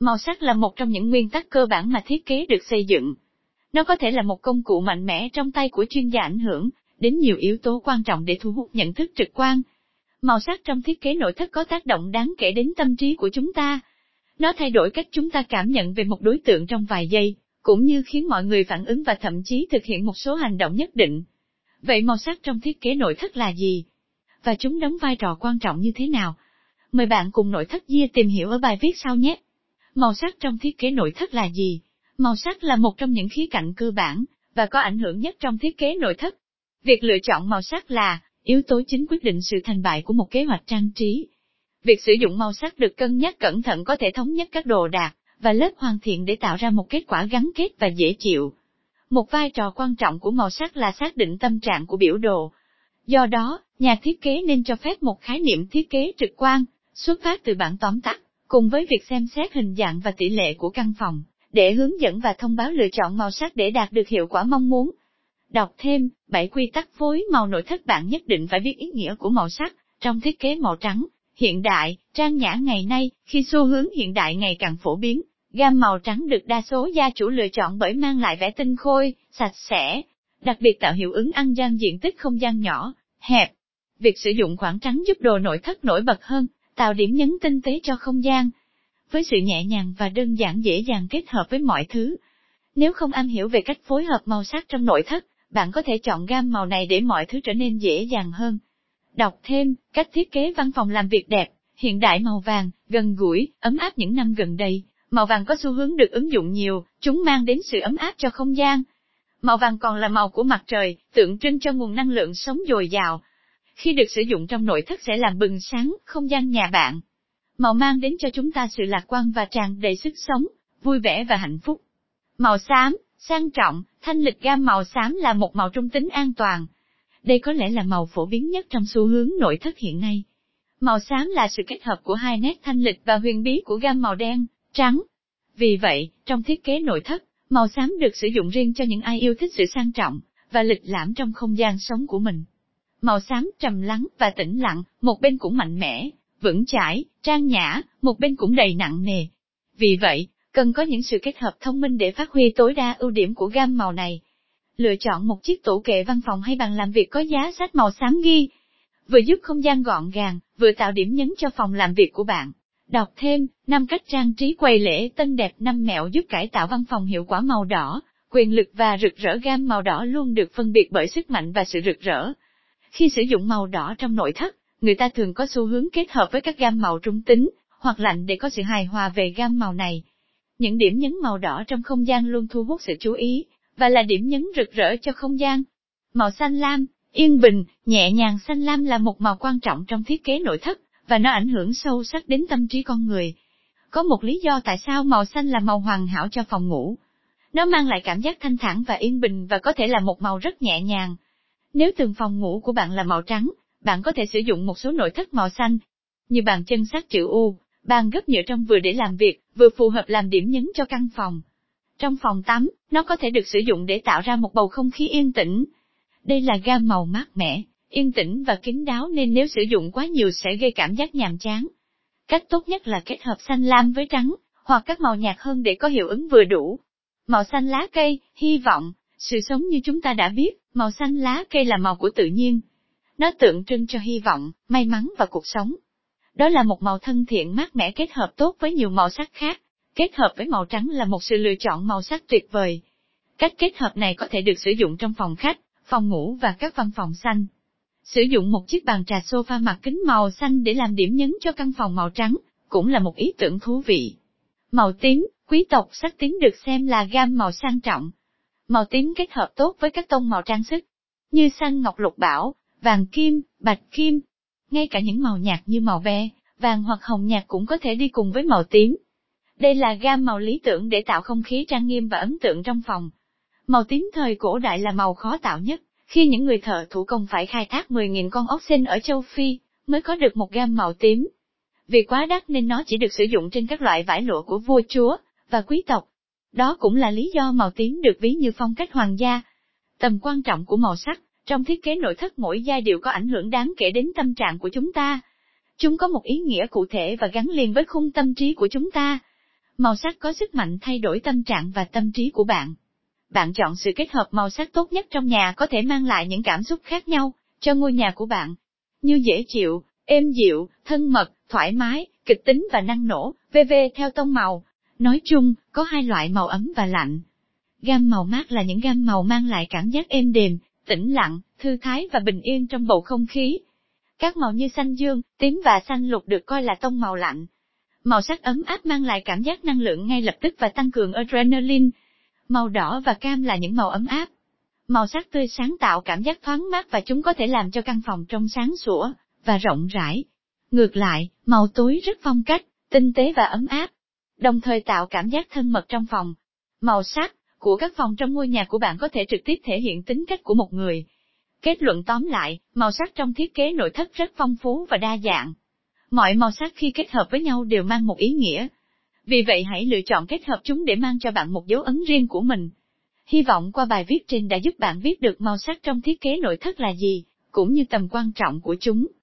Màu sắc là một trong những nguyên tắc cơ bản mà thiết kế được xây dựng. Nó có thể là một công cụ mạnh mẽ trong tay của chuyên gia ảnh hưởng đến nhiều yếu tố quan trọng để thu hút nhận thức trực quan. Màu sắc trong thiết kế nội thất có tác động đáng kể đến tâm trí của chúng ta. Nó thay đổi cách chúng ta cảm nhận về một đối tượng trong vài giây, cũng như khiến mọi người phản ứng và thậm chí thực hiện một số hành động nhất định. Vậy màu sắc trong thiết kế nội thất là gì? Và chúng đóng vai trò quan trọng như thế nào? Mời bạn cùng nội thất Gia tìm hiểu ở bài viết sau nhé. Màu sắc trong thiết kế nội thất là gì? Màu sắc là một trong những khía cạnh cơ bản, và có ảnh hưởng nhất trong thiết kế nội thất. Việc lựa chọn màu sắc là yếu tố chính quyết định sự thành bại của một kế hoạch trang trí. Việc sử dụng màu sắc được cân nhắc cẩn thận có thể thống nhất các đồ đạc và lớp hoàn thiện để tạo ra một kết quả gắn kết và dễ chịu. Một vai trò quan trọng của màu sắc là xác định tâm trạng của biểu đồ. Do đó, nhà thiết kế nên cho phép một khái niệm thiết kế trực quan, xuất phát từ bản tóm tắt, cùng với việc xem xét hình dạng và tỷ lệ của căn phòng, để hướng dẫn và thông báo lựa chọn màu sắc để đạt được hiệu quả mong muốn. Đọc thêm, 7 quy tắc phối màu nội thất bạn nhất định phải biết ý nghĩa của màu sắc, trong thiết kế màu trắng, hiện đại, trang nhã ngày nay, khi xu hướng hiện đại ngày càng phổ biến, gam màu trắng được đa số gia chủ lựa chọn bởi mang lại vẻ tinh khôi, sạch sẽ, đặc biệt tạo hiệu ứng ăn gian diện tích không gian nhỏ, hẹp. Việc sử dụng khoảng trắng giúp đồ nội thất nổi bật hơn, tạo điểm nhấn tinh tế cho không gian. Với sự nhẹ nhàng và đơn giản dễ dàng kết hợp với mọi thứ. Nếu không am hiểu về cách phối hợp màu sắc trong nội thất, bạn có thể chọn gam màu này để mọi thứ trở nên dễ dàng hơn. Đọc thêm, cách thiết kế văn phòng làm việc đẹp, hiện đại màu vàng, gần gũi, ấm áp những năm gần đây. Màu vàng có xu hướng được ứng dụng nhiều, chúng mang đến sự ấm áp cho không gian. Màu vàng còn là màu của mặt trời, tượng trưng cho nguồn năng lượng sống dồi dào. Khi được sử dụng trong nội thất sẽ làm bừng sáng không gian nhà bạn. Màu mang đến cho chúng ta sự lạc quan và tràn đầy sức sống, vui vẻ và hạnh phúc. Màu xám, sang trọng, thanh lịch gam màu xám là một màu trung tính an toàn. Đây có lẽ là màu phổ biến nhất trong xu hướng nội thất hiện nay. Màu xám là sự kết hợp của hai nét thanh lịch và huyền bí của gam màu đen, trắng. Vì vậy, trong thiết kế nội thất, màu xám được sử dụng riêng cho những ai yêu thích sự sang trọng và lịch lãm trong không gian sống của mình. Màu xám trầm lắng và tĩnh lặng, một bên cũng mạnh mẽ, vững chãi, trang nhã, một bên cũng đầy nặng nề. Vì vậy, cần có những sự kết hợp thông minh để phát huy tối đa ưu điểm của gam màu này. Lựa chọn một chiếc tủ kệ văn phòng hay bàn làm việc có giá sách màu xám ghi, vừa giúp không gian gọn gàng, vừa tạo điểm nhấn cho phòng làm việc của bạn. Đọc thêm, 5 cách trang trí quầy lễ tân đẹp 5 mẹo giúp cải tạo văn phòng hiệu quả màu đỏ, quyền lực và rực rỡ gam màu đỏ luôn được phân biệt bởi sức mạnh và sự rực rỡ. Khi sử dụng màu đỏ trong nội thất, người ta thường có xu hướng kết hợp với các gam màu trung tính, hoặc lạnh để có sự hài hòa về gam màu này. Những điểm nhấn màu đỏ trong không gian luôn thu hút sự chú ý, và là điểm nhấn rực rỡ cho không gian. Màu xanh lam, yên bình, nhẹ nhàng xanh lam là một màu quan trọng trong thiết kế nội thất, và nó ảnh hưởng sâu sắc đến tâm trí con người. Có một lý do tại sao màu xanh là màu hoàn hảo cho phòng ngủ. Nó mang lại cảm giác thanh thản và yên bình và có thể là một màu rất nhẹ nhàng. Nếu từng phòng ngủ của bạn là màu trắng, bạn có thể sử dụng một số nội thất màu xanh, như bàn chân sắt chữ U, bàn gấp nhựa trong vừa để làm việc, vừa phù hợp làm điểm nhấn cho căn phòng. Trong phòng tắm, nó có thể được sử dụng để tạo ra một bầu không khí yên tĩnh. Đây là gam màu mát mẻ, yên tĩnh và kín đáo nên nếu sử dụng quá nhiều sẽ gây cảm giác nhàm chán. Cách tốt nhất là kết hợp xanh lam với trắng, hoặc các màu nhạt hơn để có hiệu ứng vừa đủ. Màu xanh lá cây, hy vọng, sự sống như chúng ta đã biết, màu xanh lá cây là màu của tự nhiên. Nó tượng trưng cho hy vọng, may mắn và cuộc sống. Đó là một màu thân thiện mát mẻ kết hợp tốt với nhiều màu sắc khác. Kết hợp với màu trắng là một sự lựa chọn màu sắc tuyệt vời. Cách kết hợp này có thể được sử dụng trong phòng khách, phòng ngủ và các văn phòng xanh. Sử dụng một chiếc bàn trà sofa mặt kính màu xanh để làm điểm nhấn cho căn phòng màu trắng, cũng là một ý tưởng thú vị. Màu tím, quý tộc sắc tím được xem là gam màu sang trọng. Màu tím kết hợp tốt với các tông màu trang sức, như xanh ngọc lục bảo, vàng kim, bạch kim. Ngay cả những màu nhạt như màu ve, vàng hoặc hồng nhạt cũng có thể đi cùng với màu tím. Đây là gam màu lý tưởng để tạo không khí trang nghiêm và ấn tượng trong phòng. Màu tím thời cổ đại là màu khó tạo nhất, khi những người thợ thủ công phải khai thác 10.000 con ốc sinh ở châu Phi, mới có được một gam màu tím. Vì quá đắt nên nó chỉ được sử dụng trên các loại vải lụa của vua chúa, và quý tộc. Đó cũng là lý do màu tím được ví như phong cách hoàng gia. Tầm quan trọng của màu sắc, trong thiết kế nội thất mỗi giai điệu có ảnh hưởng đáng kể đến tâm trạng của chúng ta. Chúng có một ý nghĩa cụ thể và gắn liền với khung tâm trí của chúng ta. Màu sắc có sức mạnh thay đổi tâm trạng và tâm trí của bạn. Bạn chọn sự kết hợp màu sắc tốt nhất trong nhà có thể mang lại những cảm xúc khác nhau cho ngôi nhà của bạn, như dễ chịu, êm dịu, thân mật, thoải mái, kịch tính và năng nổ, VV theo tông màu. Nói chung, có hai loại màu ấm và lạnh. Gam màu mát là những gam màu mang lại cảm giác êm đềm, tĩnh lặng, thư thái và bình yên trong bầu không khí. Các màu như xanh dương, tím và xanh lục được coi là tông màu lạnh. Màu sắc ấm áp mang lại cảm giác năng lượng ngay lập tức và tăng cường adrenaline. Màu đỏ và cam là những màu ấm áp. Màu sắc tươi sáng tạo cảm giác thoáng mát và chúng có thể làm cho căn phòng trông sáng sủa và rộng rãi. Ngược lại, màu tối rất phong cách, tinh tế và ấm áp, đồng thời tạo cảm giác thân mật trong phòng. Màu sắc của các phòng trong ngôi nhà của bạn có thể trực tiếp thể hiện tính cách của một người. Kết luận tóm lại, màu sắc trong thiết kế nội thất rất phong phú và đa dạng. Mọi màu sắc khi kết hợp với nhau đều mang một ý nghĩa. Vì vậy hãy lựa chọn kết hợp chúng để mang cho bạn một dấu ấn riêng của mình. Hy vọng qua bài viết trên đã giúp bạn biết được màu sắc trong thiết kế nội thất là gì, cũng như tầm quan trọng của chúng.